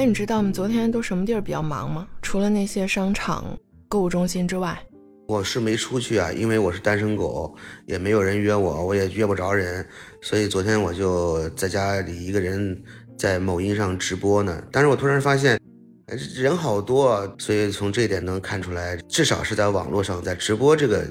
哎，你知道我们昨天都什么地儿比较忙吗？除了那些商场、购物中心之外，我是没出去啊，因为我是单身狗，也没有人约我，我也约不着人，所以昨天我就在家里一个人在某音上直播呢。但是我突然发现，人好多，所以从这一点能看出来，至少是在网络上，在直播这个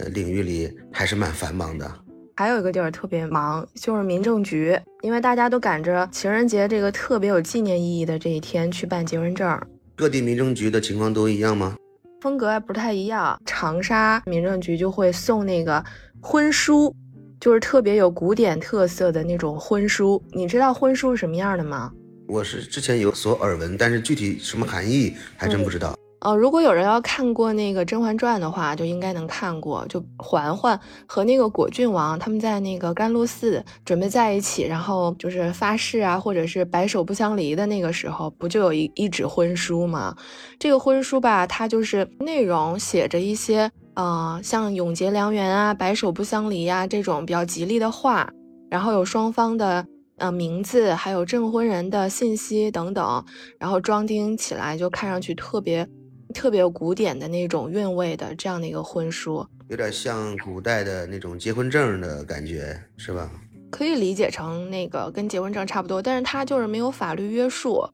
呃领域里还是蛮繁忙的。还有一个地儿特别忙，就是民政局，因为大家都赶着情人节这个特别有纪念意义的这一天去办结婚证。各地民政局的情况都一样吗？风格还不太一样。长沙民政局就会送那个婚书，就是特别有古典特色的那种婚书。你知道婚书是什么样的吗？我是之前有所耳闻，但是具体什么含义还真不知道。哦，如果有人要看过那个《甄嬛传》的话，就应该能看过。就嬛嬛和那个果郡王他们在那个甘露寺准备在一起，然后就是发誓啊，或者是白首不相离的那个时候，不就有一一纸婚书吗？这个婚书吧，它就是内容写着一些呃，像永结良缘啊、白首不相离呀这种比较吉利的话，然后有双方的呃名字，还有证婚人的信息等等，然后装订起来就看上去特别。特别古典的那种韵味的这样的一个婚书，有点像古代的那种结婚证的感觉，是吧？可以理解成那个跟结婚证差不多，但是它就是没有法律约束。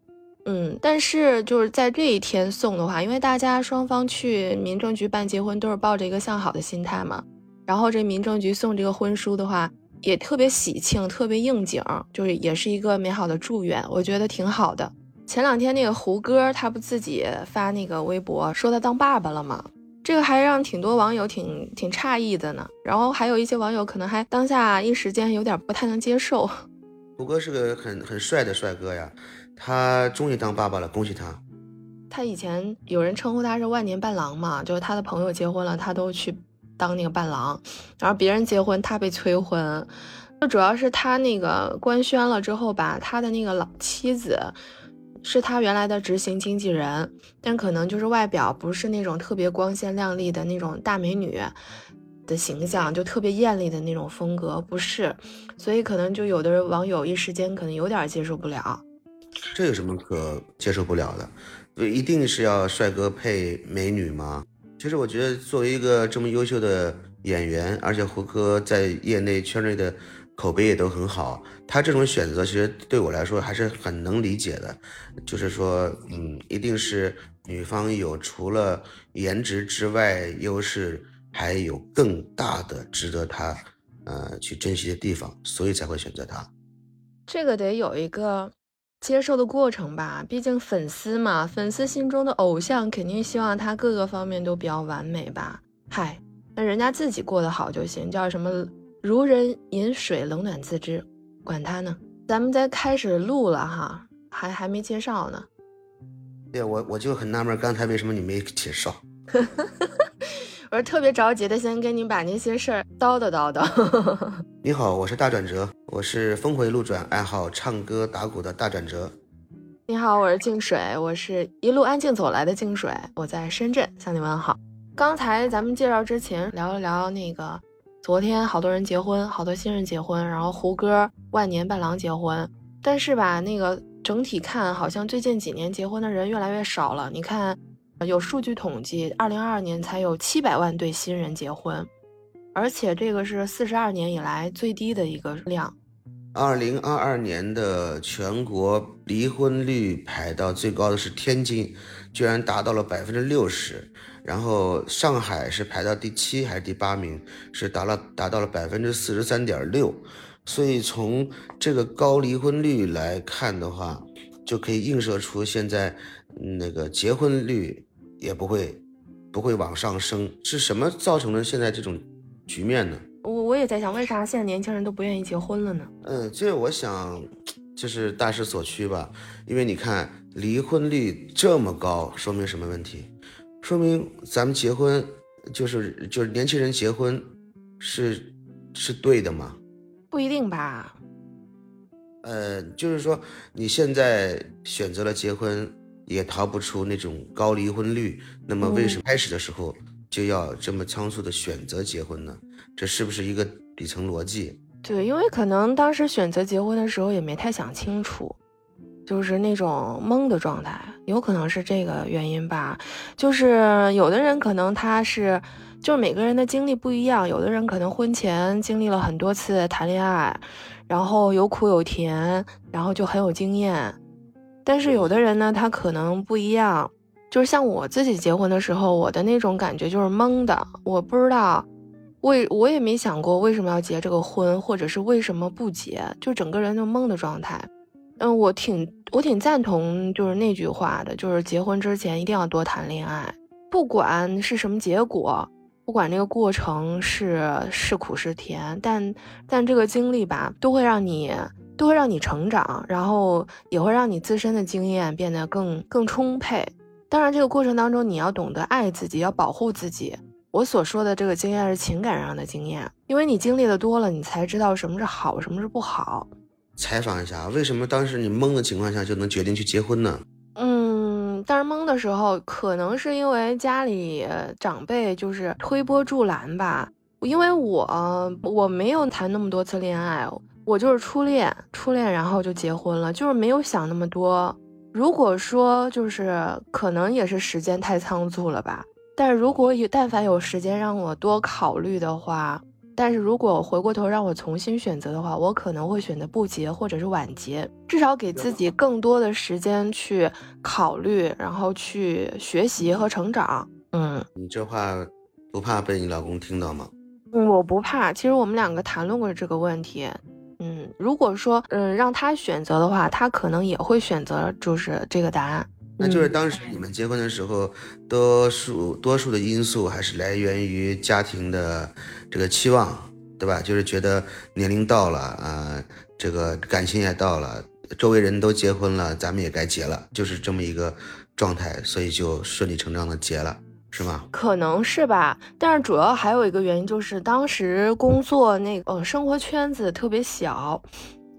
嗯，但是就是在这一天送的话，因为大家双方去民政局办结婚都是抱着一个向好的心态嘛，然后这民政局送这个婚书的话，也特别喜庆，特别应景，就是也是一个美好的祝愿，我觉得挺好的。前两天那个胡歌，他不自己发那个微博说他当爸爸了吗？这个还让挺多网友挺挺诧异的呢。然后还有一些网友可能还当下一时间有点不太能接受。胡歌是个很很帅的帅哥呀，他终于当爸爸了，恭喜他。他以前有人称呼他是万年伴郎嘛，就是他的朋友结婚了，他都去当那个伴郎，然后别人结婚他被催婚，就主要是他那个官宣了之后吧，他的那个老妻子。是他原来的执行经纪人，但可能就是外表不是那种特别光鲜亮丽的那种大美女的形象，就特别艳丽的那种风格，不是，所以可能就有的网友一时间可能有点接受不了。这有什么可接受不了的？就一定是要帅哥配美女吗？其实我觉得作为一个这么优秀的演员，而且胡歌在业内圈内的。口碑也都很好，他这种选择其实对我来说还是很能理解的，就是说，嗯，一定是女方有除了颜值之外优势，还有更大的值得他，呃，去珍惜的地方，所以才会选择他。这个得有一个接受的过程吧，毕竟粉丝嘛，粉丝心中的偶像肯定希望他各个方面都比较完美吧。嗨，那人家自己过得好就行，叫什么？如人饮水，冷暖自知，管他呢。咱们在开始录了哈，还还没介绍呢。对，我我就很纳闷，刚才为什么你没介绍？我是特别着急的，先跟你把那些事儿叨叨叨叨。你好，我是大转折，我是峰回路转，爱好唱歌打鼓的大转折。你好，我是静水，我是一路安静走来的静水，我在深圳向你问好。刚才咱们介绍之前聊了聊那个。昨天好多人结婚，好多新人结婚，然后胡歌万年伴郎结婚，但是吧，那个整体看好像最近几年结婚的人越来越少了。你看，有数据统计，二零二二年才有七百万对新人结婚，而且这个是四十二年以来最低的一个量。二零二二年的全国离婚率排到最高的是天津，居然达到了百分之六十。然后上海是排到第七还是第八名，是达了达到了百分之四十三点六，所以从这个高离婚率来看的话，就可以映射出现在那个结婚率也不会不会往上升，是什么造成了现在这种局面呢？我我也在想，为啥现在年轻人都不愿意结婚了呢？嗯，这我想就是大势所趋吧，因为你看离婚率这么高，说明什么问题？说明咱们结婚就是就是年轻人结婚是是对的吗？不一定吧。呃，就是说你现在选择了结婚，也逃不出那种高离婚率。那么为什么开始的时候就要这么仓促的选择结婚呢？这是不是一个底层逻辑？对，因为可能当时选择结婚的时候也没太想清楚。就是那种懵的状态，有可能是这个原因吧。就是有的人可能他是，就是每个人的经历不一样，有的人可能婚前经历了很多次谈恋爱，然后有苦有甜，然后就很有经验。但是有的人呢，他可能不一样，就是像我自己结婚的时候，我的那种感觉就是懵的，我不知道。为我也没想过为什么要结这个婚，或者是为什么不结，就整个人就懵的状态。嗯，我挺我挺赞同就是那句话的，就是结婚之前一定要多谈恋爱，不管是什么结果，不管这个过程是是苦是甜，但但这个经历吧，都会让你都会让你成长，然后也会让你自身的经验变得更更充沛。当然，这个过程当中你要懂得爱自己，要保护自己。我所说的这个经验是情感上的经验，因为你经历的多了，你才知道什么是好，什么是不好。采访一下，为什么当时你懵的情况下就能决定去结婚呢？嗯，当时懵的时候，可能是因为家里长辈就是推波助澜吧。因为我我没有谈那么多次恋爱，我就是初恋，初恋然后就结婚了，就是没有想那么多。如果说就是可能也是时间太仓促了吧。但是如果有但凡有时间让我多考虑的话，但是如果回过头让我重新选择的话，我可能会选择不结或者是晚结，至少给自己更多的时间去考虑，然后去学习和成长。嗯，你这话不怕被你老公听到吗？嗯，我不怕。其实我们两个谈论过这个问题。嗯，如果说嗯让他选择的话，他可能也会选择就是这个答案。那就是当时你们结婚的时候，多数多数的因素还是来源于家庭的这个期望，对吧？就是觉得年龄到了啊，这个感情也到了，周围人都结婚了，咱们也该结了，就是这么一个状态，所以就顺理成章的结了，是吗？可能是吧，但是主要还有一个原因就是当时工作那呃生活圈子特别小，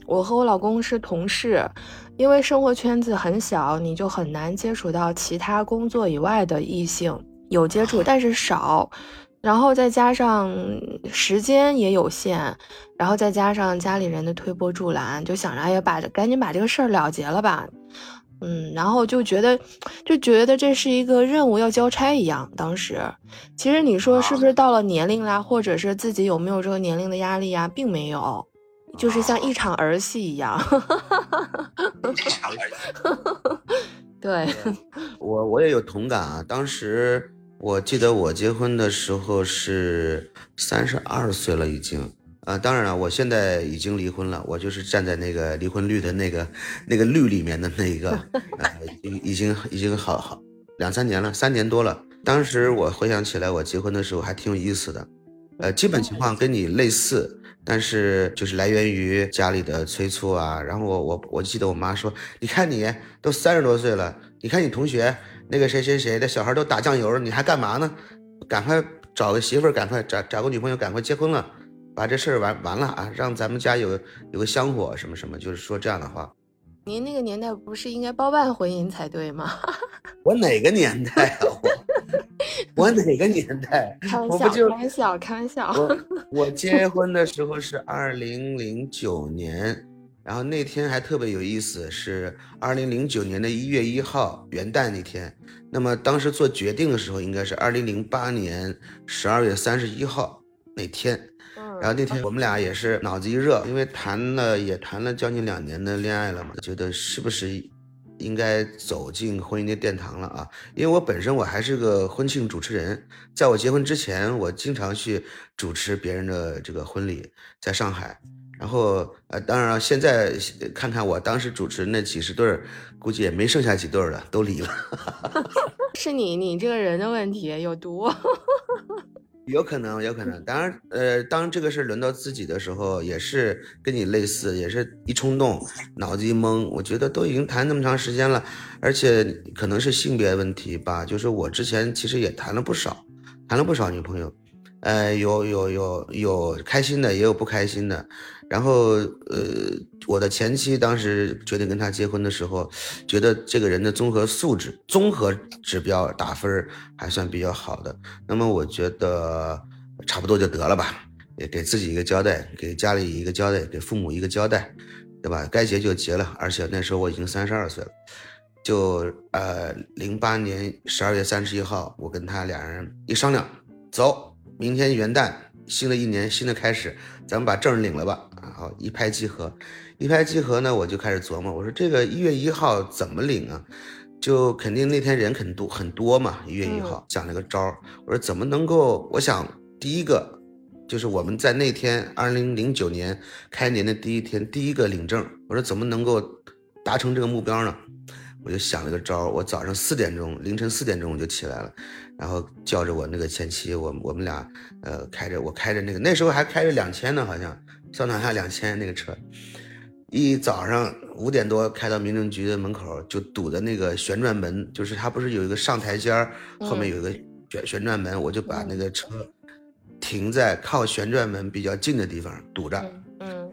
我和我老公是同事。因为生活圈子很小，你就很难接触到其他工作以外的异性，有接触但是少，然后再加上时间也有限，然后再加上家里人的推波助澜，就想着哎呀把赶紧把这个事儿了结了吧，嗯，然后就觉得就觉得这是一个任务要交差一样。当时其实你说是不是到了年龄啦，或者是自己有没有这个年龄的压力呀，并没有。就是像一场儿戏一样，对，我我也有同感啊。当时我记得我结婚的时候是三十二岁了，已经啊。当然了，我现在已经离婚了，我就是站在那个离婚率的那个那个率里面的那一个，已已经已经好好两三年了，三年多了。当时我回想起来，我结婚的时候还挺有意思的，呃，基本情况跟你类似。但是就是来源于家里的催促啊，然后我我我记得我妈说，你看你都三十多岁了，你看你同学那个谁谁谁的小孩都打酱油，你还干嘛呢？赶快找个媳妇儿，赶快找找个女朋友，赶快结婚了，把这事儿完完了啊，让咱们家有有个香火什么什么，就是说这样的话。您那个年代不是应该包办婚姻才对吗？我哪个年代啊？我 我哪个年代？开玩笑，开玩笑，开玩笑。我 我结婚的时候是二零零九年，然后那天还特别有意思，是二零零九年的一月一号元旦那天。那么当时做决定的时候，应该是二零零八年十二月三十一号那天。然后那天我们俩也是脑子一热，因为谈了也谈了将近两年的恋爱了嘛，觉得是不是应该走进婚姻的殿堂了啊？因为我本身我还是个婚庆主持人，在我结婚之前，我经常去主持别人的这个婚礼，在上海。然后呃，当然了，现在看看我当时主持那几十对儿，估计也没剩下几对儿了，都离了。是你你这个人的问题有毒。有可能，有可能。当然，呃，当这个事儿轮到自己的时候，也是跟你类似，也是一冲动，脑子一懵。我觉得都已经谈那么长时间了，而且可能是性别问题吧。就是我之前其实也谈了不少，谈了不少女朋友，呃，有有有有开心的，也有不开心的。然后，呃，我的前妻当时决定跟他结婚的时候，觉得这个人的综合素质、综合指标打分还算比较好的。那么我觉得差不多就得了吧，也给自己一个交代，给家里一个交代，给父母一个交代。对吧？该结就结了，而且那时候我已经三十二岁了，就呃零八年十二月三十一号，我跟他俩人一商量，走，明天元旦，新的一年新的开始，咱们把证领了吧。然后一拍即合，一拍即合呢，我就开始琢磨，我说这个一月一号怎么领啊？就肯定那天人很多很多嘛，一月一号想了个招儿，我说怎么能够？我想第一个就是我们在那天二零零九年开年的第一天，第一个领证，我说怎么能够达成这个目标呢？我就想了个招儿，我早上四点钟，凌晨四点钟我就起来了，然后叫着我那个前妻，我我们俩呃开着我开着那个那时候还开着两千呢，好像桑塔纳两千那个车。一早上五点多开到民政局的门口，就堵在那个旋转门，就是它不是有一个上台阶儿，后面有一个旋旋转门，我就把那个车停在靠旋转门比较近的地方堵着。嗯，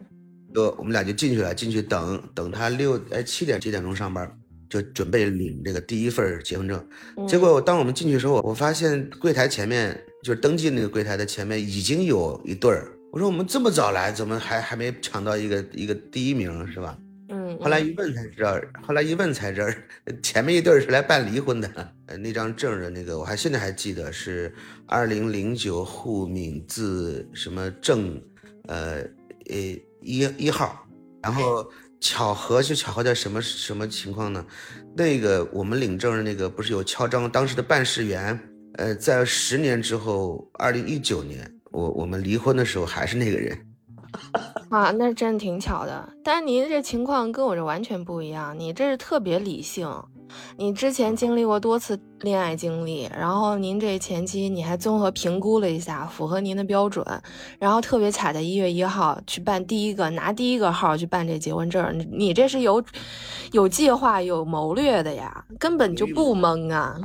就我们俩就进去了，进去等等他六哎七点几点钟上班，就准备领这个第一份结婚证。结果当我们进去的时候，我发现柜台前面就是登记那个柜台的前面已经有一对儿。我说我们这么早来，怎么还还没抢到一个一个第一名是吧？嗯，后来一问才知道，后来一问才知道，前面一对是来办离婚的。呃，那张证的那个，我还现在还记得是二零零九沪闽字什么证，呃呃一一号。然后巧合就巧合在什么什么情况呢？那个我们领证的那个不是有敲章，当时的办事员，呃，在十年之后，二零一九年。我我们离婚的时候还是那个人，啊，那真的挺巧的。但是您这情况跟我这完全不一样，你这是特别理性。你之前经历过多次恋爱经历，然后您这前期你还综合评估了一下，符合您的标准，然后特别卡在一月一号去办第一个拿第一个号去办这结婚证，你你这是有有计划有谋略的呀，根本就不懵啊。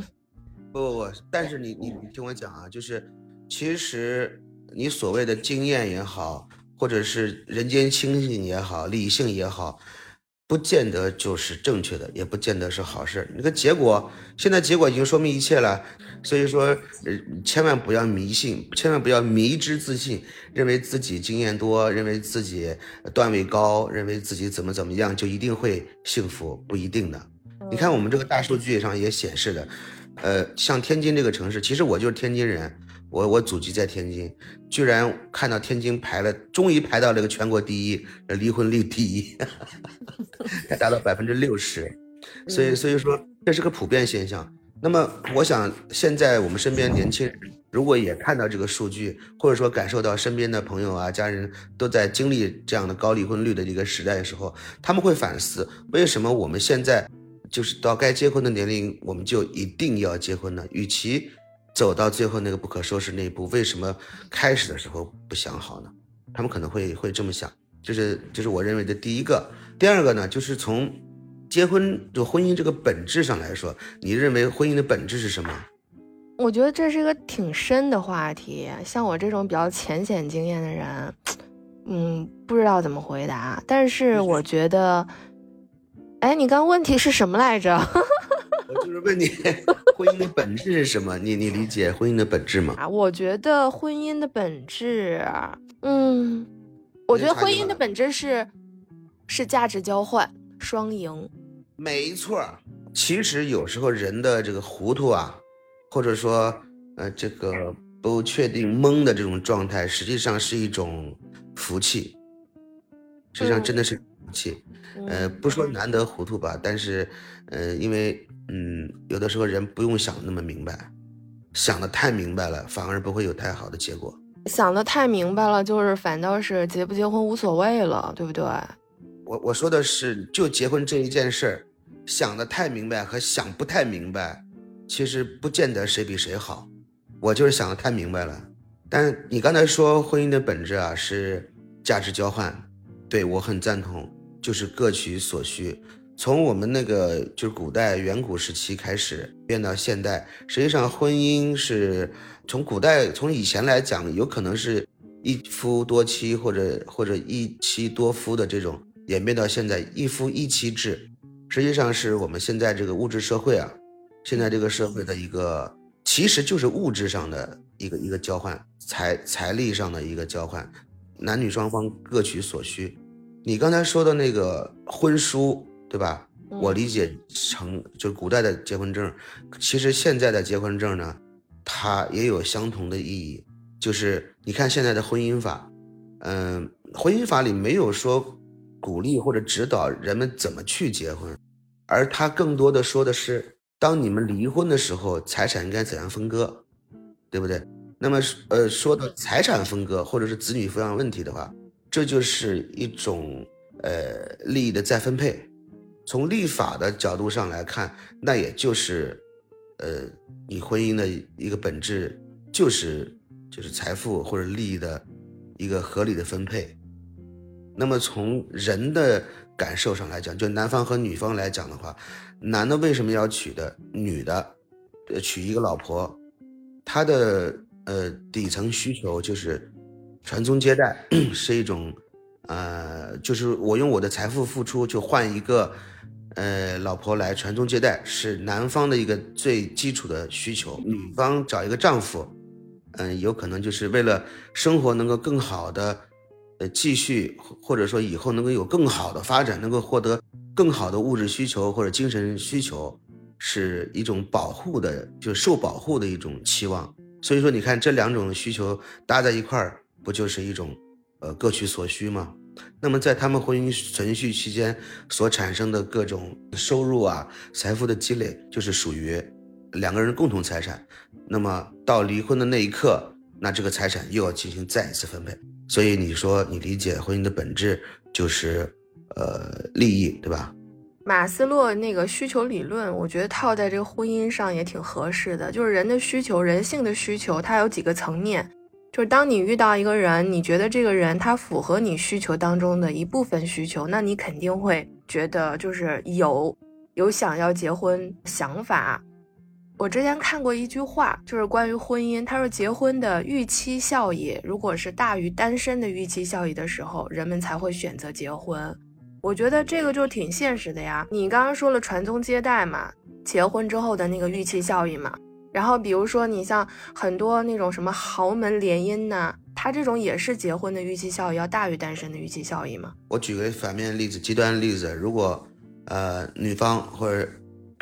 不不不，但是你你你听我讲啊，就是其实。你所谓的经验也好，或者是人间清醒也好，理性也好，不见得就是正确的，也不见得是好事。那个结果，现在结果已经说明一切了。所以说，呃，千万不要迷信，千万不要迷之自信，认为自己经验多，认为自己段位高，认为自己怎么怎么样就一定会幸福，不一定的。你看我们这个大数据上也显示的，呃，像天津这个城市，其实我就是天津人。我我祖籍在天津，居然看到天津排了，终于排到这个全国第一，离婚率第一，还 达到百分之六十，所以所以说这是个普遍现象。那么我想现在我们身边年轻人如果也看到这个数据，或者说感受到身边的朋友啊家人都在经历这样的高离婚率的一个时代的时候，他们会反思为什么我们现在就是到该结婚的年龄，我们就一定要结婚呢？与其走到最后那个不可收拾那一步，为什么开始的时候不想好呢？他们可能会会这么想，就是就是我认为的第一个。第二个呢，就是从结婚就婚姻这个本质上来说，你认为婚姻的本质是什么？我觉得这是一个挺深的话题，像我这种比较浅显经验的人，嗯，不知道怎么回答。但是我觉得，哎，你刚问题是什么来着？我就是问你。婚姻的本质是什么？你你理解婚姻的本质吗？啊，我觉得婚姻的本质，嗯，我觉得婚姻的本质是是价值交换，双赢。没错，其实有时候人的这个糊涂啊，或者说呃这个不确定懵的这种状态，实际上是一种福气，实际上真的是福气。呃，不说难得糊涂吧，但是呃，因为。嗯，有的时候人不用想那么明白，想的太明白了，反而不会有太好的结果。想的太明白了，就是反倒是结不结婚无所谓了，对不对？我我说的是，就结婚这一件事儿，想的太明白和想不太明白，其实不见得谁比谁好。我就是想的太明白了。但你刚才说婚姻的本质啊是价值交换，对我很赞同，就是各取所需。从我们那个就是古代远古时期开始变到现代，实际上婚姻是从古代从以前来讲，有可能是一夫多妻或者或者一妻多夫的这种演变到现在一夫一妻制，实际上是我们现在这个物质社会啊，现在这个社会的一个其实就是物质上的一个一个交换，财财力上的一个交换，男女双方各取所需。你刚才说的那个婚书，对吧？我理解成就是古代的结婚证，其实现在的结婚证呢，它也有相同的意义。就是你看现在的婚姻法，嗯，婚姻法里没有说鼓励或者指导人们怎么去结婚，而它更多的说的是，当你们离婚的时候，财产应该怎样分割，对不对？那么，呃，说到财产分割或者是子女抚养问题的话，这就是一种呃利益的再分配。从立法的角度上来看，那也就是，呃，你婚姻的一个本质就是。就是财富或者利益的一个合理的分配。那么从人的感受上来讲，就男方和女方来讲的话，男的为什么要娶的女的，娶一个老婆，他的呃底层需求就是传宗接代，是一种，呃，就是我用我的财富付出就换一个，呃，老婆来传宗接代，是男方的一个最基础的需求。女方找一个丈夫。嗯，有可能就是为了生活能够更好的，呃，继续，或者说以后能够有更好的发展，能够获得更好的物质需求或者精神需求，是一种保护的，就受保护的一种期望。所以说，你看这两种需求搭在一块儿，不就是一种，呃，各取所需吗？那么在他们婚姻存续期间所产生的各种收入啊、财富的积累，就是属于。两个人共同财产，那么到离婚的那一刻，那这个财产又要进行再一次分配。所以你说你理解婚姻的本质就是，呃，利益，对吧？马斯洛那个需求理论，我觉得套在这个婚姻上也挺合适的。就是人的需求，人性的需求，它有几个层面。就是当你遇到一个人，你觉得这个人他符合你需求当中的一部分需求，那你肯定会觉得就是有有想要结婚想法。我之前看过一句话，就是关于婚姻，他说结婚的预期效益如果是大于单身的预期效益的时候，人们才会选择结婚。我觉得这个就挺现实的呀。你刚刚说了传宗接代嘛，结婚之后的那个预期效益嘛，然后比如说你像很多那种什么豪门联姻呐，它这种也是结婚的预期效益要大于单身的预期效益吗。我举个反面例子，极端例子，如果呃女方或者。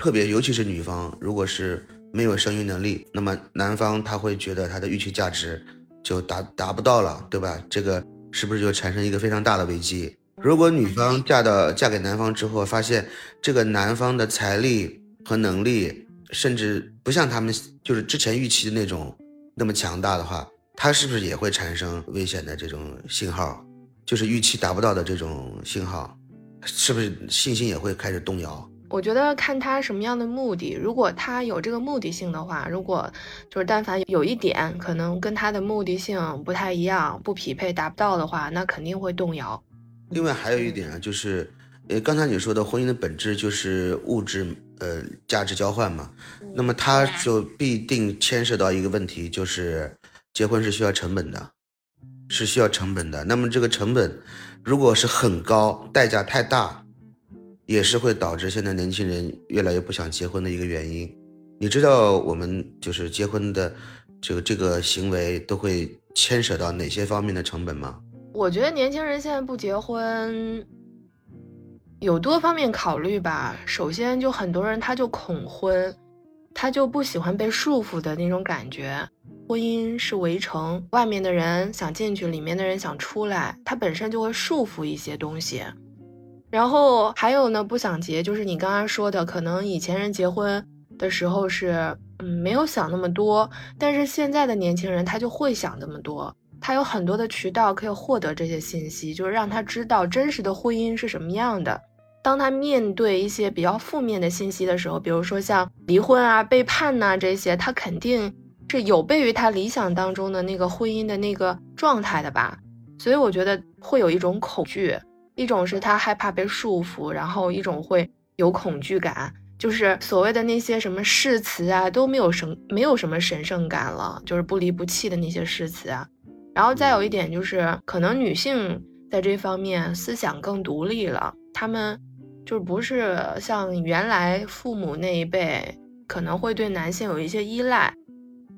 特别，尤其是女方，如果是没有生育能力，那么男方他会觉得他的预期价值就达达不到了，对吧？这个是不是就产生一个非常大的危机？如果女方嫁到嫁给男方之后，发现这个男方的财力和能力，甚至不像他们就是之前预期的那种那么强大的话，他是不是也会产生危险的这种信号？就是预期达不到的这种信号，是不是信心也会开始动摇？我觉得看他什么样的目的，如果他有这个目的性的话，如果就是但凡有一点可能跟他的目的性不太一样、不匹配、达不到的话，那肯定会动摇。另外还有一点啊，就是，呃，刚才你说的婚姻的本质就是物质呃价值交换嘛，那么它就必定牵涉到一个问题，就是结婚是需要成本的，是需要成本的。那么这个成本如果是很高，代价太大。也是会导致现在年轻人越来越不想结婚的一个原因。你知道我们就是结婚的这个这个行为都会牵扯到哪些方面的成本吗？我觉得年轻人现在不结婚有多方面考虑吧。首先，就很多人他就恐婚，他就不喜欢被束缚的那种感觉。婚姻是围城，外面的人想进去，里面的人想出来，它本身就会束缚一些东西。然后还有呢，不想结，就是你刚刚说的，可能以前人结婚的时候是，嗯，没有想那么多，但是现在的年轻人他就会想那么多，他有很多的渠道可以获得这些信息，就是让他知道真实的婚姻是什么样的。当他面对一些比较负面的信息的时候，比如说像离婚啊、背叛呐这些，他肯定是有悖于他理想当中的那个婚姻的那个状态的吧，所以我觉得会有一种恐惧。一种是他害怕被束缚，然后一种会有恐惧感，就是所谓的那些什么誓词啊都没有神，没有什么神圣感了，就是不离不弃的那些誓词啊。然后再有一点就是，可能女性在这方面思想更独立了，她们就是不是像原来父母那一辈可能会对男性有一些依赖，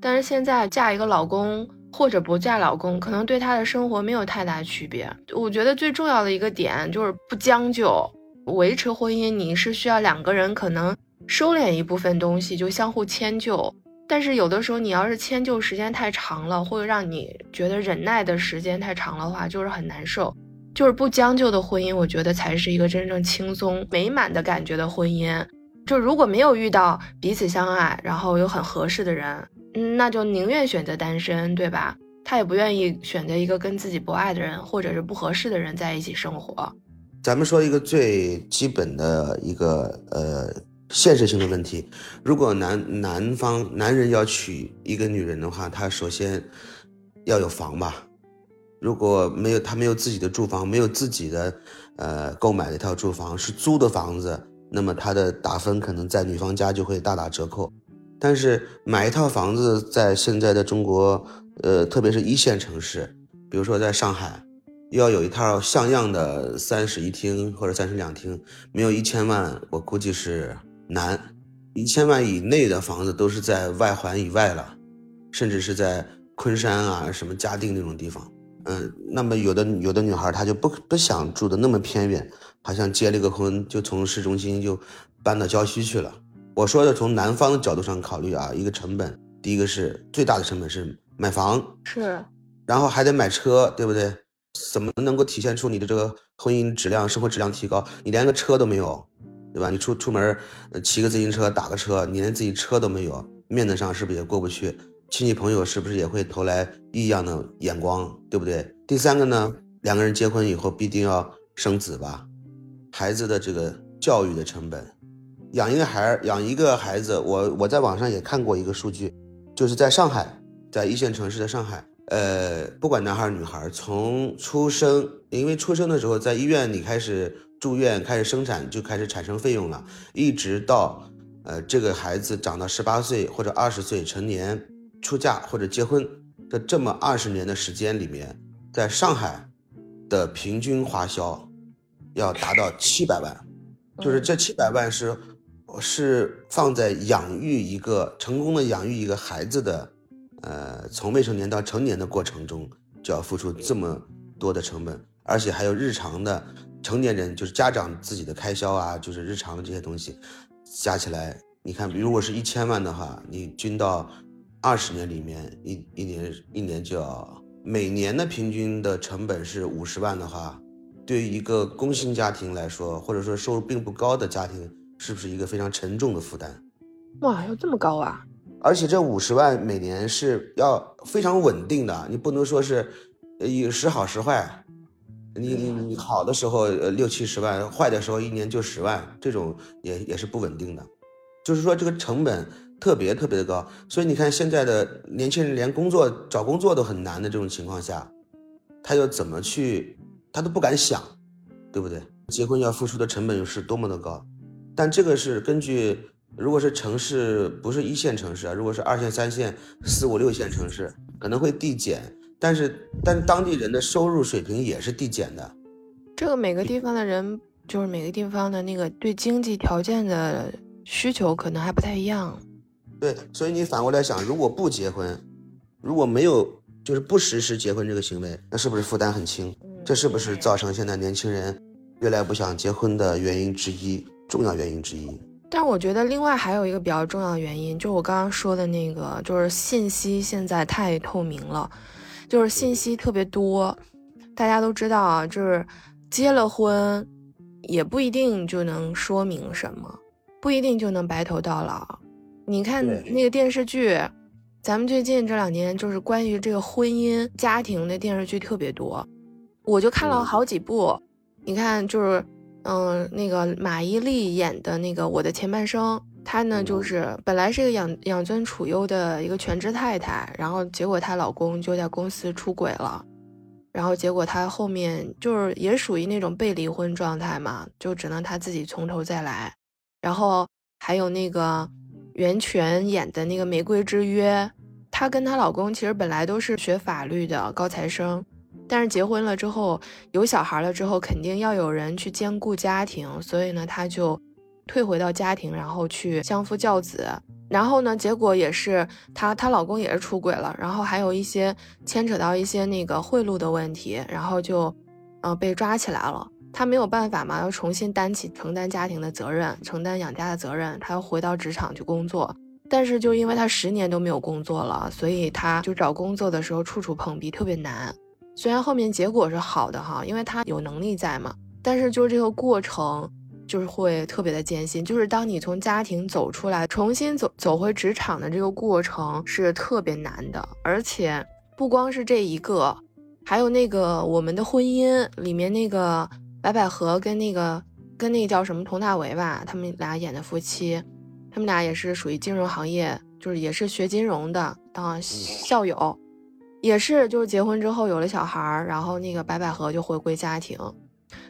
但是现在嫁一个老公或者不嫁老公，可能对她的生活没有太大区别。我觉得最重要的一个点就是不将就，维持婚姻，你是需要两个人可能收敛一部分东西，就相互迁就。但是有的时候，你要是迁就时间太长了，或者让你觉得忍耐的时间太长的话，就是很难受。就是不将就的婚姻，我觉得才是一个真正轻松美满的感觉的婚姻。就如果没有遇到彼此相爱，然后又很合适的人，那就宁愿选择单身，对吧？他也不愿意选择一个跟自己不爱的人或者是不合适的人在一起生活。咱们说一个最基本的一个呃现实性的问题：如果男男方男人要娶一个女人的话，他首先要有房吧？如果没有他没有自己的住房，没有自己的呃购买的一套住房，是租的房子。那么他的打分可能在女方家就会大打折扣，但是买一套房子在现在的中国，呃，特别是一线城市，比如说在上海，要有一套像样的三室一厅或者三室两厅，没有一千万，我估计是难。一千万以内的房子都是在外环以外了，甚至是在昆山啊、什么嘉定那种地方。嗯，那么有的有的女孩她就不不想住的那么偏远。好像结了个婚，就从市中心就搬到郊区去了。我说的从男方的角度上考虑啊，一个成本，第一个是最大的成本是买房，是，然后还得买车，对不对？怎么能够体现出你的这个婚姻质量、生活质量提高？你连个车都没有，对吧？你出出门，骑个自行车、打个车，你连自己车都没有，面子上是不是也过不去？亲戚朋友是不是也会投来异样的眼光，对不对？第三个呢，两个人结婚以后必定要生子吧？孩子的这个教育的成本，养一个孩儿，养一个孩子，我我在网上也看过一个数据，就是在上海，在一线城市的上海，呃，不管男孩女孩，从出生，因为出生的时候在医院里开始住院，开始生产就开始产生费用了，一直到呃这个孩子长到十八岁或者二十岁成年出嫁或者结婚的这么二十年的时间里面，在上海的平均花销。要达到 七百万，就是这七百万是是放在养育一个成功的养育一个孩子的，呃，从未成年到成年的过程中就要付出这么多的成本，而且还有日常的成年人就是家长自己的开销啊，就是日常的这些东西加起来，你看，如果是一千万的话，你均到二十年里面，一一年一年就要每年的平均的成本是五十万的话。对于一个工薪家庭来说，或者说收入并不高的家庭，是不是一个非常沉重的负担？哇，要这么高啊！而且这五十万每年是要非常稳定的，你不能说是，呃，时好时坏。你你你好的时候呃六七十万，坏的时候一年就十万，这种也也是不稳定的。就是说这个成本特别特别的高，所以你看现在的年轻人连工作找工作都很难的这种情况下，他又怎么去？他都不敢想，对不对？结婚要付出的成本又是多么的高，但这个是根据，如果是城市不是一线城市啊，如果是二线、三线、四五六线城市，可能会递减，但是但是当地人的收入水平也是递减的。这个每个地方的人，就是每个地方的那个对经济条件的需求可能还不太一样。对，所以你反过来想，如果不结婚，如果没有就是不实施结婚这个行为，那是不是负担很轻？这是不是造成现在年轻人越来不想结婚的原因之一，重要原因之一？但我觉得另外还有一个比较重要的原因，就我刚刚说的那个，就是信息现在太透明了，就是信息特别多。大家都知道啊，就是结了婚也不一定就能说明什么，不一定就能白头到老。你看那个电视剧，咱们最近这两年就是关于这个婚姻家庭的电视剧特别多。我就看了好几部，你看，就是，嗯，那个马伊琍演的那个《我的前半生》，她呢就是本来是个养养尊处优的一个全职太太，然后结果她老公就在公司出轨了，然后结果她后面就是也属于那种被离婚状态嘛，就只能她自己从头再来。然后还有那个袁泉演的那个《玫瑰之约》，她跟她老公其实本来都是学法律的高材生。但是结婚了之后，有小孩了之后，肯定要有人去兼顾家庭，所以呢，她就退回到家庭，然后去相夫教子。然后呢，结果也是她她老公也是出轨了，然后还有一些牵扯到一些那个贿赂的问题，然后就，呃，被抓起来了。他没有办法嘛，要重新担起承担家庭的责任，承担养家的责任，他要回到职场去工作。但是就因为他十年都没有工作了，所以他就找工作的时候处处碰壁，特别难。虽然后面结果是好的哈，因为他有能力在嘛，但是就是这个过程。就是会特别的艰辛，就是当你从家庭走出来，重新走走回职场的这个过程是特别难的，而且不光是这一个，还有那个我们的婚姻里面那个白百合跟那个跟那个叫什么佟大为吧，他们俩演的夫妻，他们俩也是属于金融行业，就是也是学金融的，当校友，也是就是结婚之后有了小孩儿，然后那个白百合就回归家庭。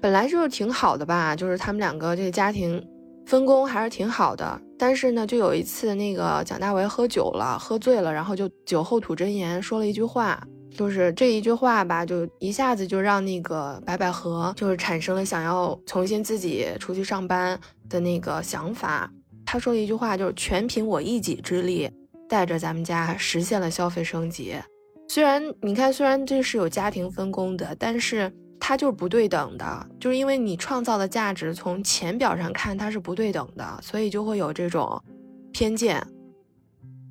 本来就是挺好的吧，就是他们两个这个家庭分工还是挺好的。但是呢，就有一次那个蒋大为喝酒了，喝醉了，然后就酒后吐真言，说了一句话，就是这一句话吧，就一下子就让那个白百合就是产生了想要重新自己出去上班的那个想法。他说了一句话，就是全凭我一己之力，带着咱们家实现了消费升级。虽然你看，虽然这是有家庭分工的，但是。它就是不对等的，就是因为你创造的价值从钱表上看它是不对等的，所以就会有这种偏见，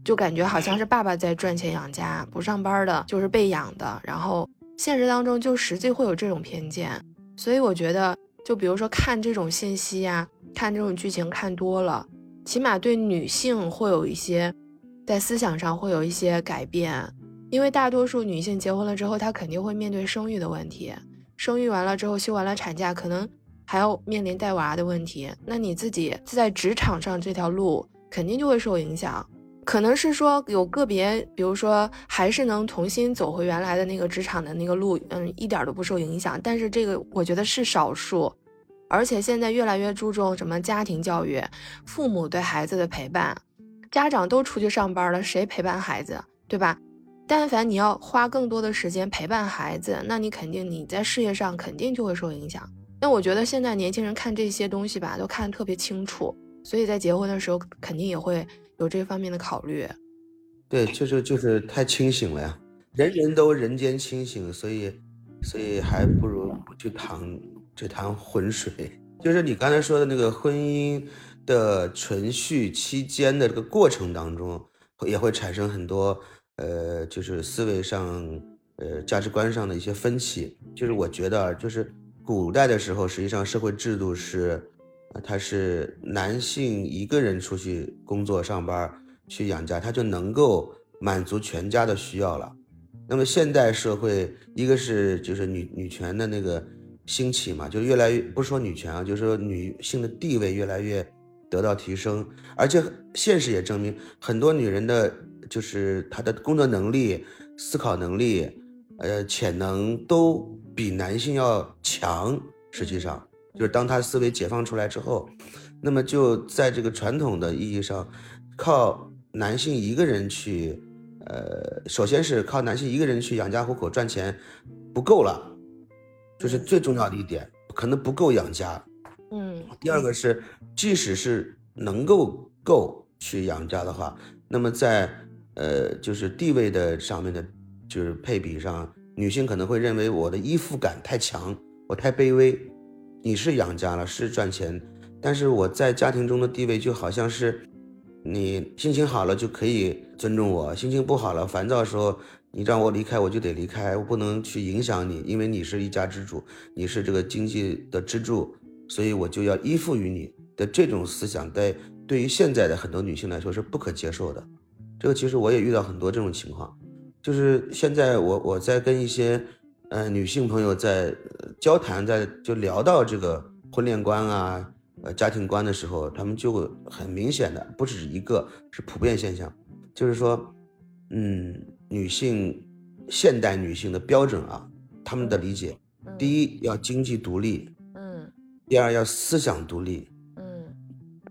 就感觉好像是爸爸在赚钱养家，不上班的就是被养的，然后现实当中就实际会有这种偏见，所以我觉得，就比如说看这种信息呀，看这种剧情看多了，起码对女性会有一些在思想上会有一些改变，因为大多数女性结婚了之后，她肯定会面对生育的问题。生育完了之后，休完了产假，可能还要面临带娃的问题。那你自己在职场上这条路肯定就会受影响。可能是说有个别，比如说还是能重新走回原来的那个职场的那个路，嗯，一点都不受影响。但是这个我觉得是少数，而且现在越来越注重什么家庭教育，父母对孩子的陪伴，家长都出去上班了，谁陪伴孩子，对吧？但凡你要花更多的时间陪伴孩子，那你肯定你在事业上肯定就会受影响。那我觉得现在年轻人看这些东西吧，都看得特别清楚，所以在结婚的时候肯定也会有这方面的考虑。对，就是就是太清醒了呀，人人都人间清醒，所以所以还不如去趟这趟浑水。就是你刚才说的那个婚姻的存续期间的这个过程当中，也会产生很多。呃，就是思维上，呃，价值观上的一些分歧。就是我觉得，就是古代的时候，实际上社会制度是，他是男性一个人出去工作上班去养家，他就能够满足全家的需要了。那么现代社会，一个是就是女女权的那个兴起嘛，就越来越不说女权啊，就是说女性的地位越来越得到提升，而且现实也证明，很多女人的。就是她的工作能力、思考能力，呃，潜能都比男性要强。实际上，就是当他思维解放出来之后，那么就在这个传统的意义上，靠男性一个人去，呃，首先是靠男性一个人去养家糊口赚钱不够了，就是最重要的一点，可能不够养家。嗯。第二个是，即使是能够够去养家的话，那么在呃，就是地位的上面的，就是配比上，女性可能会认为我的依附感太强，我太卑微。你是养家了，是赚钱，但是我在家庭中的地位就好像是，你心情好了就可以尊重我，心情不好了、烦躁的时候，你让我离开我就得离开，我不能去影响你，因为你是一家之主，你是这个经济的支柱，所以我就要依附于你的这种思想，在对于现在的很多女性来说是不可接受的。这个其实我也遇到很多这种情况，就是现在我我在跟一些呃女性朋友在交谈，在就聊到这个婚恋观啊，呃家庭观的时候，他们就很明显的不止一个是普遍现象，就是说，嗯，女性现代女性的标准啊，他们的理解，第一要经济独立，嗯，第二要思想独立，嗯，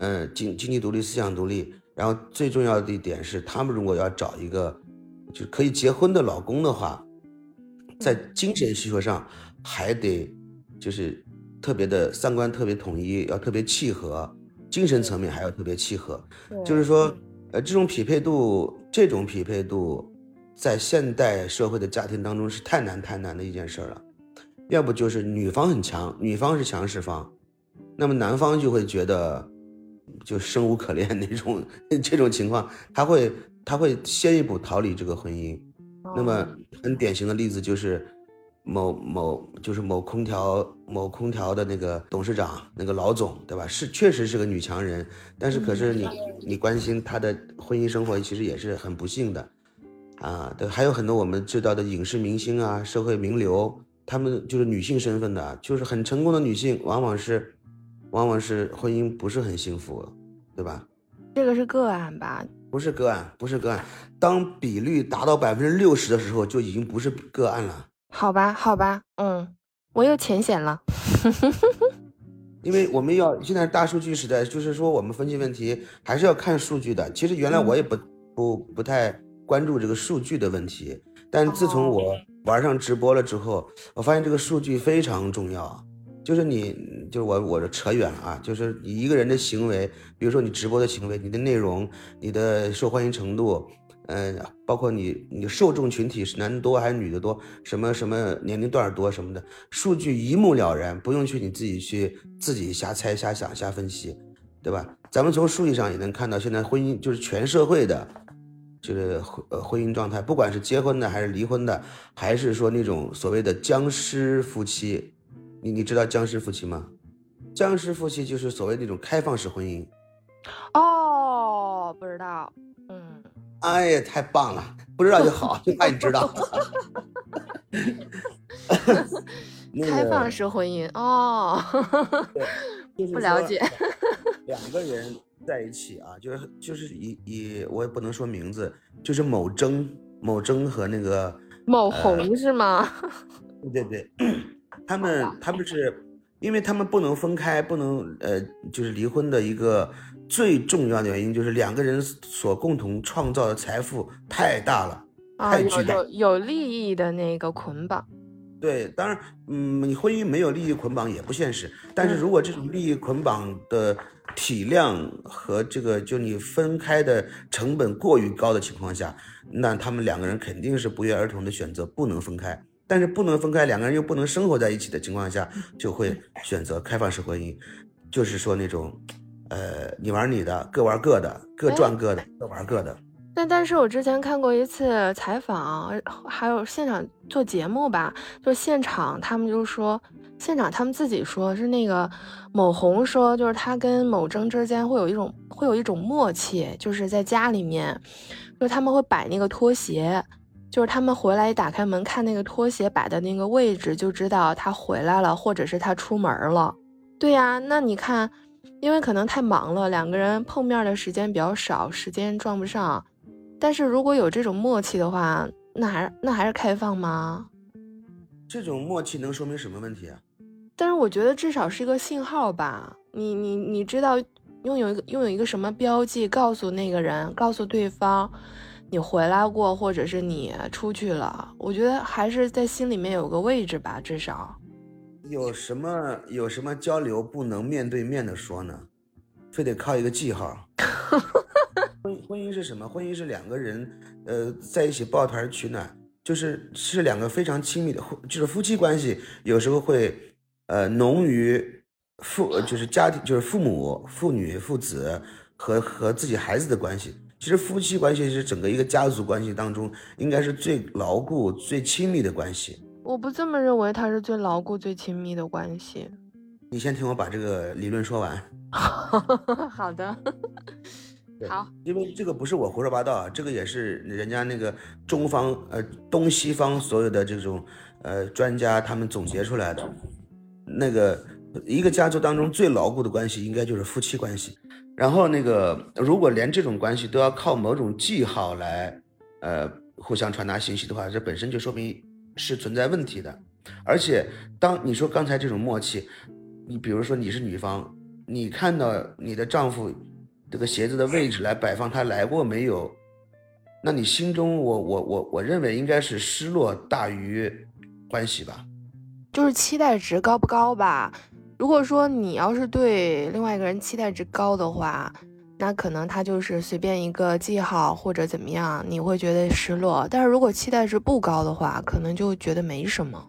嗯经经济独立，思想独立。然后最重要的一点是，他们如果要找一个就可以结婚的老公的话，在精神需求上还得就是特别的三观特别统一，要特别契合，精神层面还要特别契合。就是说，呃，这种匹配度，这种匹配度，在现代社会的家庭当中是太难太难的一件事了。要不就是女方很强，女方是强势方，那么男方就会觉得就生无可恋那种 这种情况，他会他会先一步逃离这个婚姻。那么很典型的例子就是。某某就是某空调某空调的那个董事长那个老总，对吧？是确实是个女强人，但是可是你你关心她的婚姻生活，其实也是很不幸的，啊，对，还有很多我们知道的影视明星啊，社会名流，他们就是女性身份的，就是很成功的女性，往往是往往是婚姻不是很幸福，对吧？这个是个案吧？不是个案，不是个案，当比率达到百分之六十的时候，就已经不是个案了。好吧，好吧，嗯，我又浅显了，因为我们要现在大数据时代，就是说我们分析问题还是要看数据的。其实原来我也不不不太关注这个数据的问题，但自从我玩上直播了之后，我发现这个数据非常重要。就是你，就是我，我这扯远了啊，就是你一个人的行为，比如说你直播的行为，你的内容，你的受欢迎程度。嗯，包括你，你受众群体是男的多还是女的多，什么什么年龄段多什么的，数据一目了然，不用去你自己去自己瞎猜、瞎想、瞎分析，对吧？咱们从数据上也能看到，现在婚姻就是全社会的，就是婚呃婚姻状态，不管是结婚的还是离婚的，还是说那种所谓的僵尸夫妻，你你知道僵尸夫妻吗？僵尸夫妻就是所谓那种开放式婚姻。哦，不知道，嗯。哎呀，太棒了！不知道就好，就怕你知道。开放式婚姻哦，不了解。两个人在一起啊，就是就是以以我也不能说名字，就是某征某征和那个某红是吗？对 对对，他们他们是因为他们不能分开，不能呃，就是离婚的一个。最重要的原因就是两个人所共同创造的财富太大了，太巨大，有有利益的那个捆绑。对，当然，嗯，你婚姻没有利益捆绑也不现实。但是如果这种利益捆绑的体量和这个就你分开的成本过于高的情况下，那他们两个人肯定是不约而同的选择不能分开。但是不能分开，两个人又不能生活在一起的情况下，就会选择开放式婚姻，就是说那种。呃，你玩你的，各玩各的，各赚各的，各玩各的。但但是我之前看过一次采访，还有现场做节目吧，就现场他们就说，现场他们自己说是那个某红说，就是他跟某征之间会有一种会有一种默契，就是在家里面，就是他们会摆那个拖鞋，就是他们回来一打开门看那个拖鞋摆的那个位置，就知道他回来了，或者是他出门了。对呀，那你看。因为可能太忙了，两个人碰面的时间比较少，时间撞不上。但是如果有这种默契的话，那还那还是开放吗？这种默契能说明什么问题啊？但是我觉得至少是一个信号吧。你你你知道拥有一个拥有一个什么标记，告诉那个人，告诉对方你回来过，或者是你出去了。我觉得还是在心里面有个位置吧，至少。有什么有什么交流不能面对面的说呢？非得靠一个记号。婚婚姻是什么？婚姻是两个人，呃，在一起抱团取暖，就是是两个非常亲密的，就是夫妻关系。有时候会，呃，浓于父，就是家庭，就是父母、父女、父子和和自己孩子的关系。其实夫妻关系是整个一个家族关系当中，应该是最牢固、最亲密的关系。我不这么认为，它是最牢固、最亲密的关系。你先听我把这个理论说完。好的。好，因为这个不是我胡说八道啊，这个也是人家那个中方呃东西方所有的这种呃专家他们总结出来的。那个一个家族当中最牢固的关系应该就是夫妻关系。然后那个如果连这种关系都要靠某种记号来呃互相传达信息的话，这本身就说明。是存在问题的，而且当你说刚才这种默契，你比如说你是女方，你看到你的丈夫这个鞋子的位置来摆放，他来过没有？那你心中我我我我认为应该是失落大于欢喜吧，就是期待值高不高吧？如果说你要是对另外一个人期待值高的话，那可能他就是随便一个记号或者怎么样，你会觉得失落。但是如果期待值不高的话，可能就觉得没什么。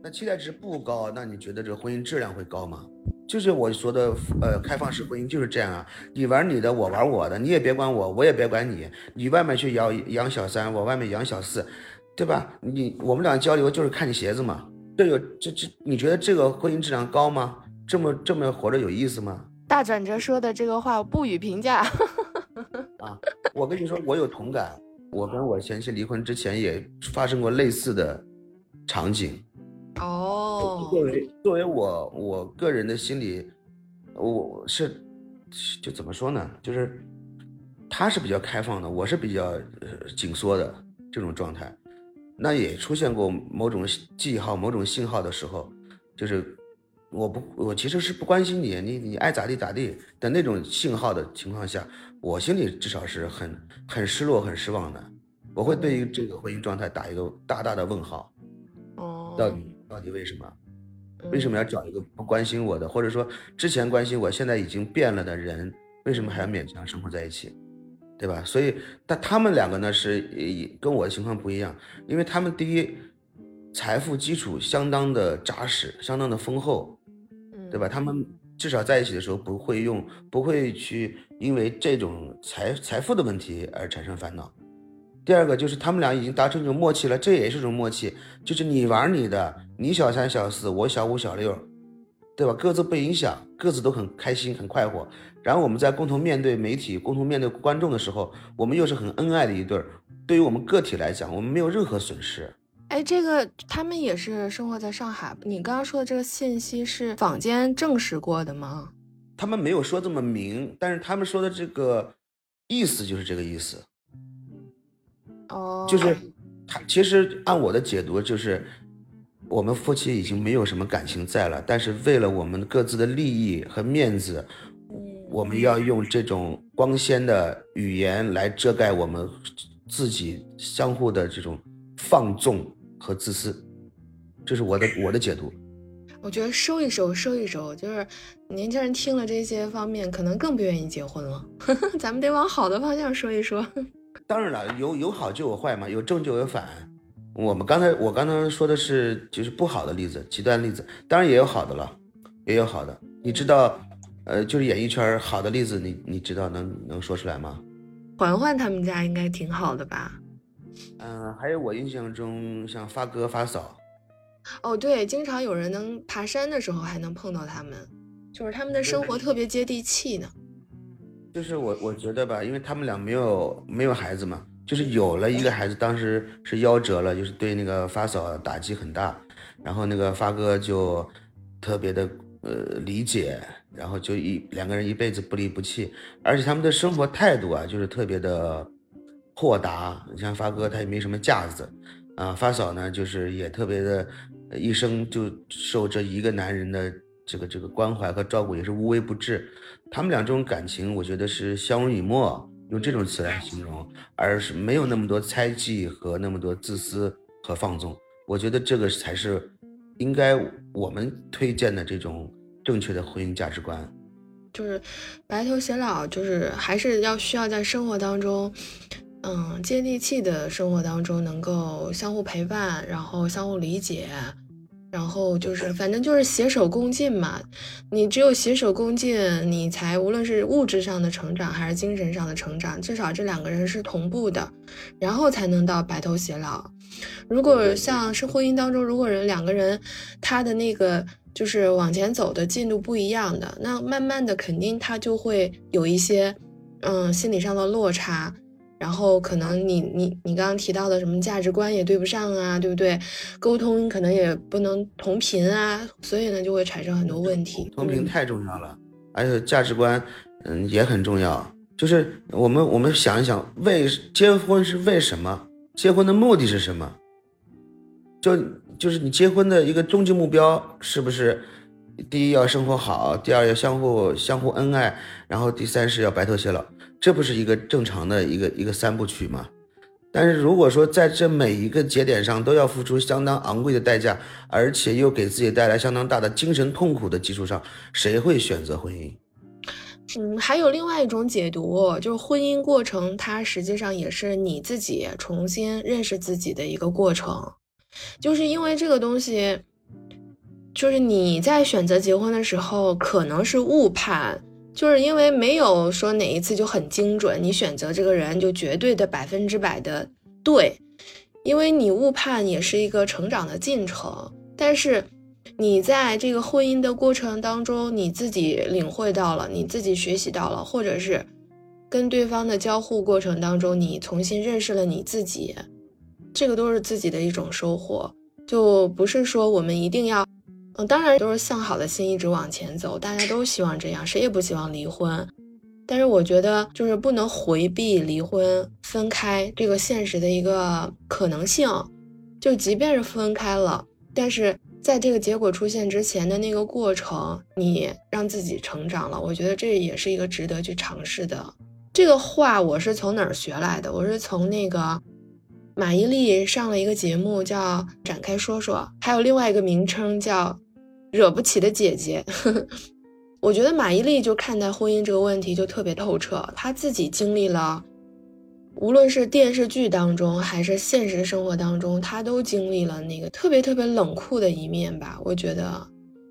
那期待值不高，那你觉得这婚姻质量会高吗？就是我说的，呃，开放式婚姻就是这样啊，你玩你的，我玩我的，你也别管我，我也别管你，你外面去养养小三，我外面养小四，对吧？你我们俩交流就是看你鞋子嘛，这有这这，你觉得这个婚姻质量高吗？这么这么活着有意思吗？大转折说的这个话不予评价。啊，我跟你说，我有同感，我跟我前妻离婚之前也发生过类似的场景。哦，作为作为我我个人的心理，我是就怎么说呢？就是他是比较开放的，我是比较呃紧缩的这种状态。那也出现过某种记号、某种信号的时候，就是我不我其实是不关心你，你你爱咋地咋地的那种信号的情况下，我心里至少是很很失落、很失望的。我会对于这个婚姻状态打一个大大的问号。哦，到底。到底为什么？为什么要找一个不关心我的，或者说之前关心我，现在已经变了的人？为什么还要勉强生活在一起？对吧？所以，但他们两个呢是也跟我的情况不一样，因为他们第一，财富基础相当的扎实，相当的丰厚，对吧？他们至少在一起的时候不会用，不会去因为这种财财富的问题而产生烦恼。第二个就是他们俩已经达成一种默契了，这也是一种默契，就是你玩你的，你小三小四，我小五小六，对吧？各自不影响，各自都很开心很快活。然后我们在共同面对媒体、共同面对观众的时候，我们又是很恩爱的一对儿。对于我们个体来讲，我们没有任何损失。哎，这个他们也是生活在上海。你刚刚说的这个信息是坊间证实过的吗？他们没有说这么明，但是他们说的这个意思就是这个意思。哦，就是他其实按我的解读，就是我们夫妻已经没有什么感情在了，但是为了我们各自的利益和面子，我们要用这种光鲜的语言来遮盖我们自己相互的这种放纵和自私，这是我的我的解读。我觉得收一收，收一收，就是年轻人听了这些方面，可能更不愿意结婚了。咱们得往好的方向说一说。当然了，有有好就有坏嘛，有正就有反。我们刚才我刚才说的是就是不好的例子，极端例子，当然也有好的了，也有好的。你知道，呃，就是演艺圈好的例子，你你知道能能说出来吗？环环他们家应该挺好的吧？嗯，还有我印象中像发哥发嫂。哦，对，经常有人能爬山的时候还能碰到他们，就是他们的生活特别接地气呢。就是我我觉得吧，因为他们俩没有没有孩子嘛，就是有了一个孩子，当时是夭折了，就是对那个发嫂打击很大，然后那个发哥就特别的呃理解，然后就一两个人一辈子不离不弃，而且他们的生活态度啊，就是特别的豁达。你像发哥他也没什么架子，啊，发嫂呢就是也特别的，一生就受这一个男人的这个这个关怀和照顾，也是无微不至。他们俩这种感情，我觉得是相濡以沫，用这种词来形容，而是没有那么多猜忌和那么多自私和放纵。我觉得这个才是应该我们推荐的这种正确的婚姻价值观。就是白头偕老，就是还是要需要在生活当中，嗯，接地气的生活当中，能够相互陪伴，然后相互理解。然后就是，反正就是携手共进嘛。你只有携手共进，你才无论是物质上的成长还是精神上的成长，至少这两个人是同步的，然后才能到白头偕老。如果像是婚姻当中，如果人两个人他的那个就是往前走的进度不一样的，那慢慢的肯定他就会有一些嗯心理上的落差。然后可能你你你刚刚提到的什么价值观也对不上啊，对不对？沟通可能也不能同频啊，所以呢就会产生很多问题。同频太重要了，而且价值观嗯也很重要。就是我们我们想一想，为结婚是为什么？结婚的目的是什么？就就是你结婚的一个终极目标是不是？第一要生活好，第二要相互相互恩爱，然后第三是要白头偕老。这不是一个正常的一个一个三部曲吗？但是如果说在这每一个节点上都要付出相当昂贵的代价，而且又给自己带来相当大的精神痛苦的基础上，谁会选择婚姻？嗯，还有另外一种解读，就是婚姻过程，它实际上也是你自己重新认识自己的一个过程，就是因为这个东西，就是你在选择结婚的时候可能是误判，就是因为没有说哪一次就很精准，你选择这个人就绝对的百分之百的对，因为你误判也是一个成长的进程，但是。你在这个婚姻的过程当中，你自己领会到了，你自己学习到了，或者是跟对方的交互过程当中，你重新认识了你自己，这个都是自己的一种收获。就不是说我们一定要，嗯，当然都是向好的心一直往前走，大家都希望这样，谁也不希望离婚。但是我觉得就是不能回避离婚分开这个现实的一个可能性。就即便是分开了，但是。在这个结果出现之前的那个过程，你让自己成长了，我觉得这也是一个值得去尝试的。这个话我是从哪儿学来的？我是从那个马伊琍上了一个节目叫《展开说说》，还有另外一个名称叫《惹不起的姐姐》。我觉得马伊琍就看待婚姻这个问题就特别透彻，她自己经历了。无论是电视剧当中，还是现实生活当中，她都经历了那个特别特别冷酷的一面吧。我觉得，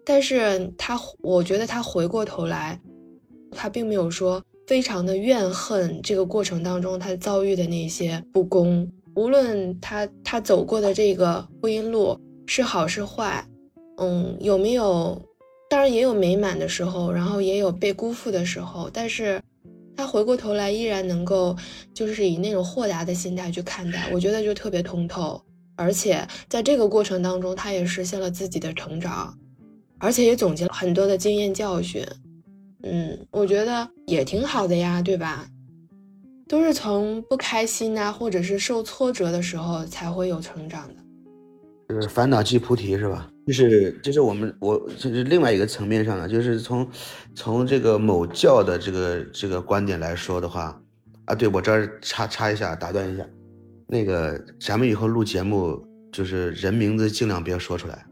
但是他，我觉得他回过头来，他并没有说非常的怨恨这个过程当中他遭遇的那些不公。无论他他走过的这个婚姻路是好是坏，嗯，有没有，当然也有美满的时候，然后也有被辜负的时候，但是。他回过头来依然能够，就是以那种豁达的心态去看待，我觉得就特别通透。而且在这个过程当中，他也实现了自己的成长，而且也总结了很多的经验教训。嗯，我觉得也挺好的呀，对吧？都是从不开心啊，或者是受挫折的时候才会有成长的。就是烦恼即菩提，是吧？就是就是我们我就是另外一个层面上的，就是从从这个某教的这个这个观点来说的话，啊，对我这儿插插一下，打断一下，那个咱们以后录节目就是人名字尽量别说出来，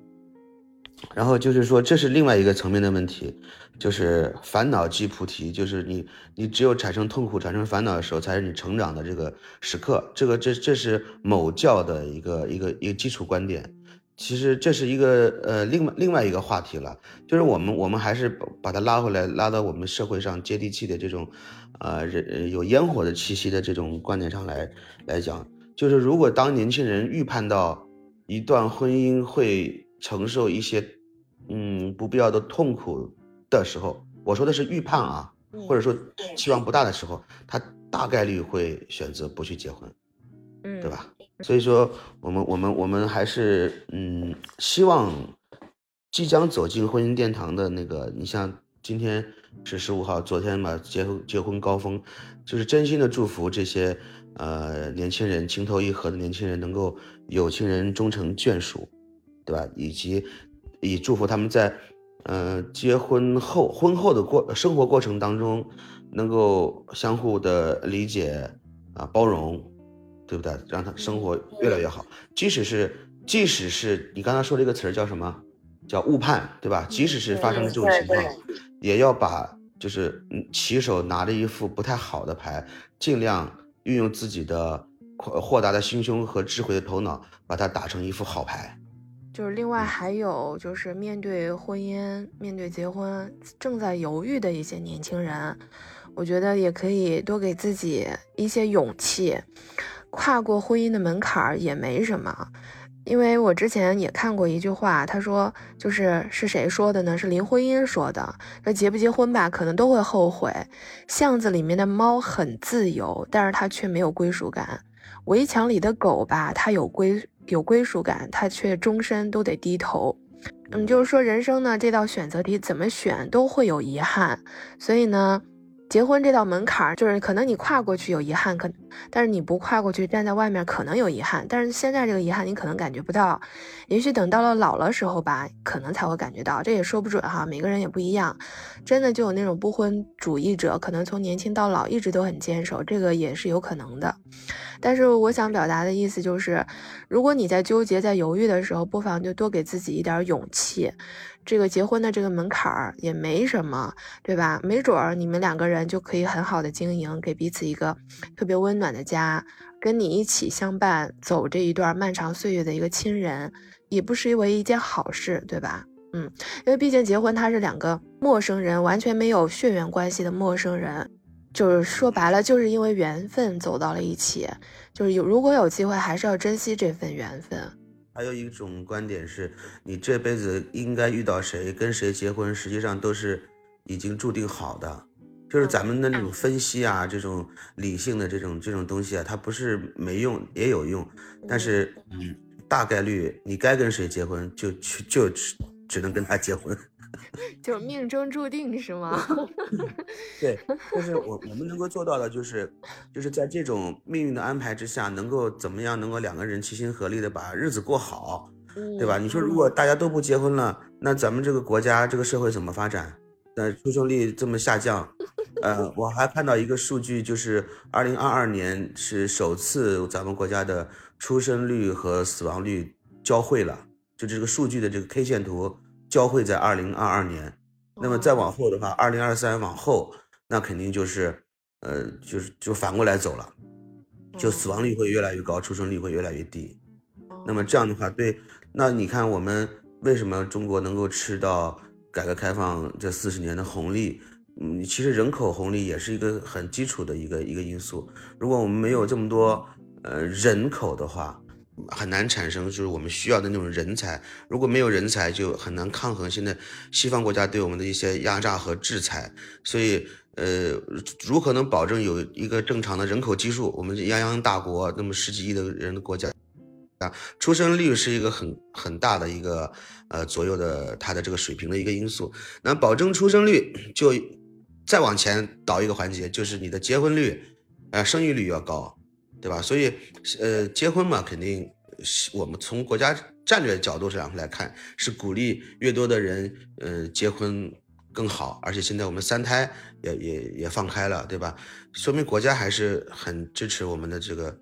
然后就是说这是另外一个层面的问题，就是烦恼即菩提，就是你你只有产生痛苦、产生烦恼的时候，才是你成长的这个时刻，这个这这是某教的一个一个一个基础观点。其实这是一个呃另外另外一个话题了，就是我们我们还是把把它拉回来，拉到我们社会上接地气的这种，呃人有烟火的气息的这种观点上来来讲，就是如果当年轻人预判到一段婚姻会承受一些嗯不必要的痛苦的时候，我说的是预判啊，或者说期望不大的时候，他大概率会选择不去结婚，嗯，对吧？所以说，我们我们我们还是嗯，希望即将走进婚姻殿堂的那个，你像今天是十五号，昨天嘛结婚结婚高峰，就是真心的祝福这些呃年轻人情投意合的年轻人能够有情人终成眷属，对吧？以及以祝福他们在呃结婚后婚后的过生活过程当中能够相互的理解啊包容。对不对？让他生活越来越好。即使是，即使是你刚才说这个词儿叫什么？叫误判，对吧？即使是发生了这种情况，也要把就是嗯，棋手拿着一副不太好的牌，尽量运用自己的豁达的心胸和智慧的头脑，把它打成一副好牌。就是另外还有就是面对婚姻、面对结婚正在犹豫的一些年轻人，我觉得也可以多给自己一些勇气。跨过婚姻的门槛儿也没什么，因为我之前也看过一句话，他说就是是谁说的呢？是林徽因说的。说结不结婚吧，可能都会后悔。巷子里面的猫很自由，但是它却没有归属感；围墙里的狗吧，它有归有归属感，它却终身都得低头。嗯，就是说人生呢，这道选择题怎么选都会有遗憾，所以呢。结婚这道门槛儿，就是可能你跨过去有遗憾，可但是你不跨过去，站在外面可能有遗憾。但是现在这个遗憾你可能感觉不到，也许等到了老了时候吧，可能才会感觉到。这也说不准哈，每个人也不一样。真的就有那种不婚主义者，可能从年轻到老一直都很坚守，这个也是有可能的。但是我想表达的意思就是，如果你在纠结、在犹豫的时候，不妨就多给自己一点勇气。这个结婚的这个门槛儿也没什么，对吧？没准儿你们两个人就可以很好的经营，给彼此一个特别温暖的家，跟你一起相伴走这一段漫长岁月的一个亲人，也不失为一件好事，对吧？嗯，因为毕竟结婚，他是两个陌生人，完全没有血缘关系的陌生人，就是说白了，就是因为缘分走到了一起，就是有如果有机会，还是要珍惜这份缘分。还有一种观点是，你这辈子应该遇到谁，跟谁结婚，实际上都是已经注定好的。就是咱们的那种分析啊，这种理性的这种这种东西啊，它不是没用，也有用。但是，嗯，大概率你该跟谁结婚，就去就只只能跟他结婚。就命中注定是吗？对，就是我我们能够做到的，就是就是在这种命运的安排之下，能够怎么样，能够两个人齐心合力的把日子过好，对吧？你说如果大家都不结婚了，那咱们这个国家这个社会怎么发展？那出生率这么下降，呃，我还看到一个数据，就是二零二二年是首次咱们国家的出生率和死亡率交汇了，就这个数据的这个 K 线图。交汇在二零二二年，那么再往后的话，二零二三往后，那肯定就是，呃，就是就反过来走了，就死亡率会越来越高，出生率会越来越低。那么这样的话，对，那你看我们为什么中国能够吃到改革开放这四十年的红利？嗯，其实人口红利也是一个很基础的一个一个因素。如果我们没有这么多呃人口的话，很难产生就是我们需要的那种人才，如果没有人才，就很难抗衡现在西方国家对我们的一些压榨和制裁。所以，呃，如何能保证有一个正常的人口基数？我们泱泱大国，那么十几亿的人的国家啊，出生率是一个很很大的一个呃左右的它的这个水平的一个因素。那保证出生率，就再往前倒一个环节，就是你的结婚率，呃，生育率要高。对吧？所以，呃，结婚嘛，肯定是我们从国家战略角度上来看，是鼓励越多的人，呃，结婚更好。而且现在我们三胎也也也放开了，对吧？说明国家还是很支持我们的这个，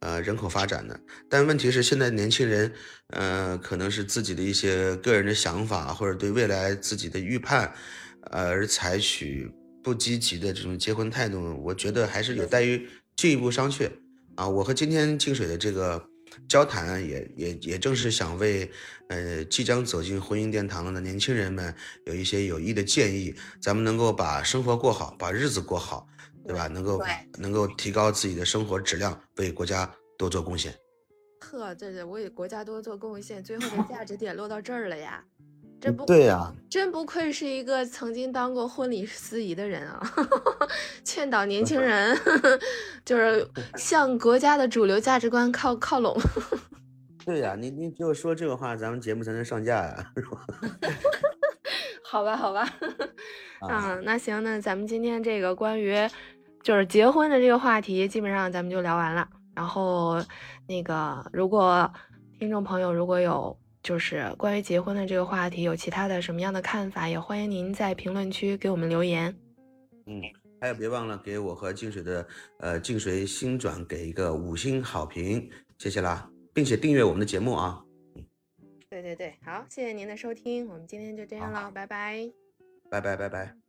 呃，人口发展的。但问题是，现在年轻人，呃，可能是自己的一些个人的想法，或者对未来自己的预判，呃而采取不积极的这种结婚态度，我觉得还是有待于进一步商榷。啊，我和今天清水的这个交谈，也也也正是想为，呃，即将走进婚姻殿堂的年轻人们有一些有益的建议。咱们能够把生活过好，把日子过好，对吧？能够能够提高自己的生活质量，为国家多做贡献。呵，这是为国家多做贡献，最后的价值点落到这儿了呀。真不对呀，真不愧是一个曾经当过婚礼司仪的人啊！劝导年轻 人，就是向国家的主流价值观靠靠拢。对呀，你你只有说这个话，咱们节目才能上架呀，是吧？好吧，好吧。嗯，那行，那咱们今天这个关于就是结婚的这个话题，基本上咱们就聊完了。然后那个，如果听众朋友如果有。就是关于结婚的这个话题，有其他的什么样的看法，也欢迎您在评论区给我们留言。嗯，还有别忘了给我和静水的呃静水新转给一个五星好评，谢谢啦，并且订阅我们的节目啊。对对对，好，谢谢您的收听，我们今天就这样了，拜拜，拜拜拜拜。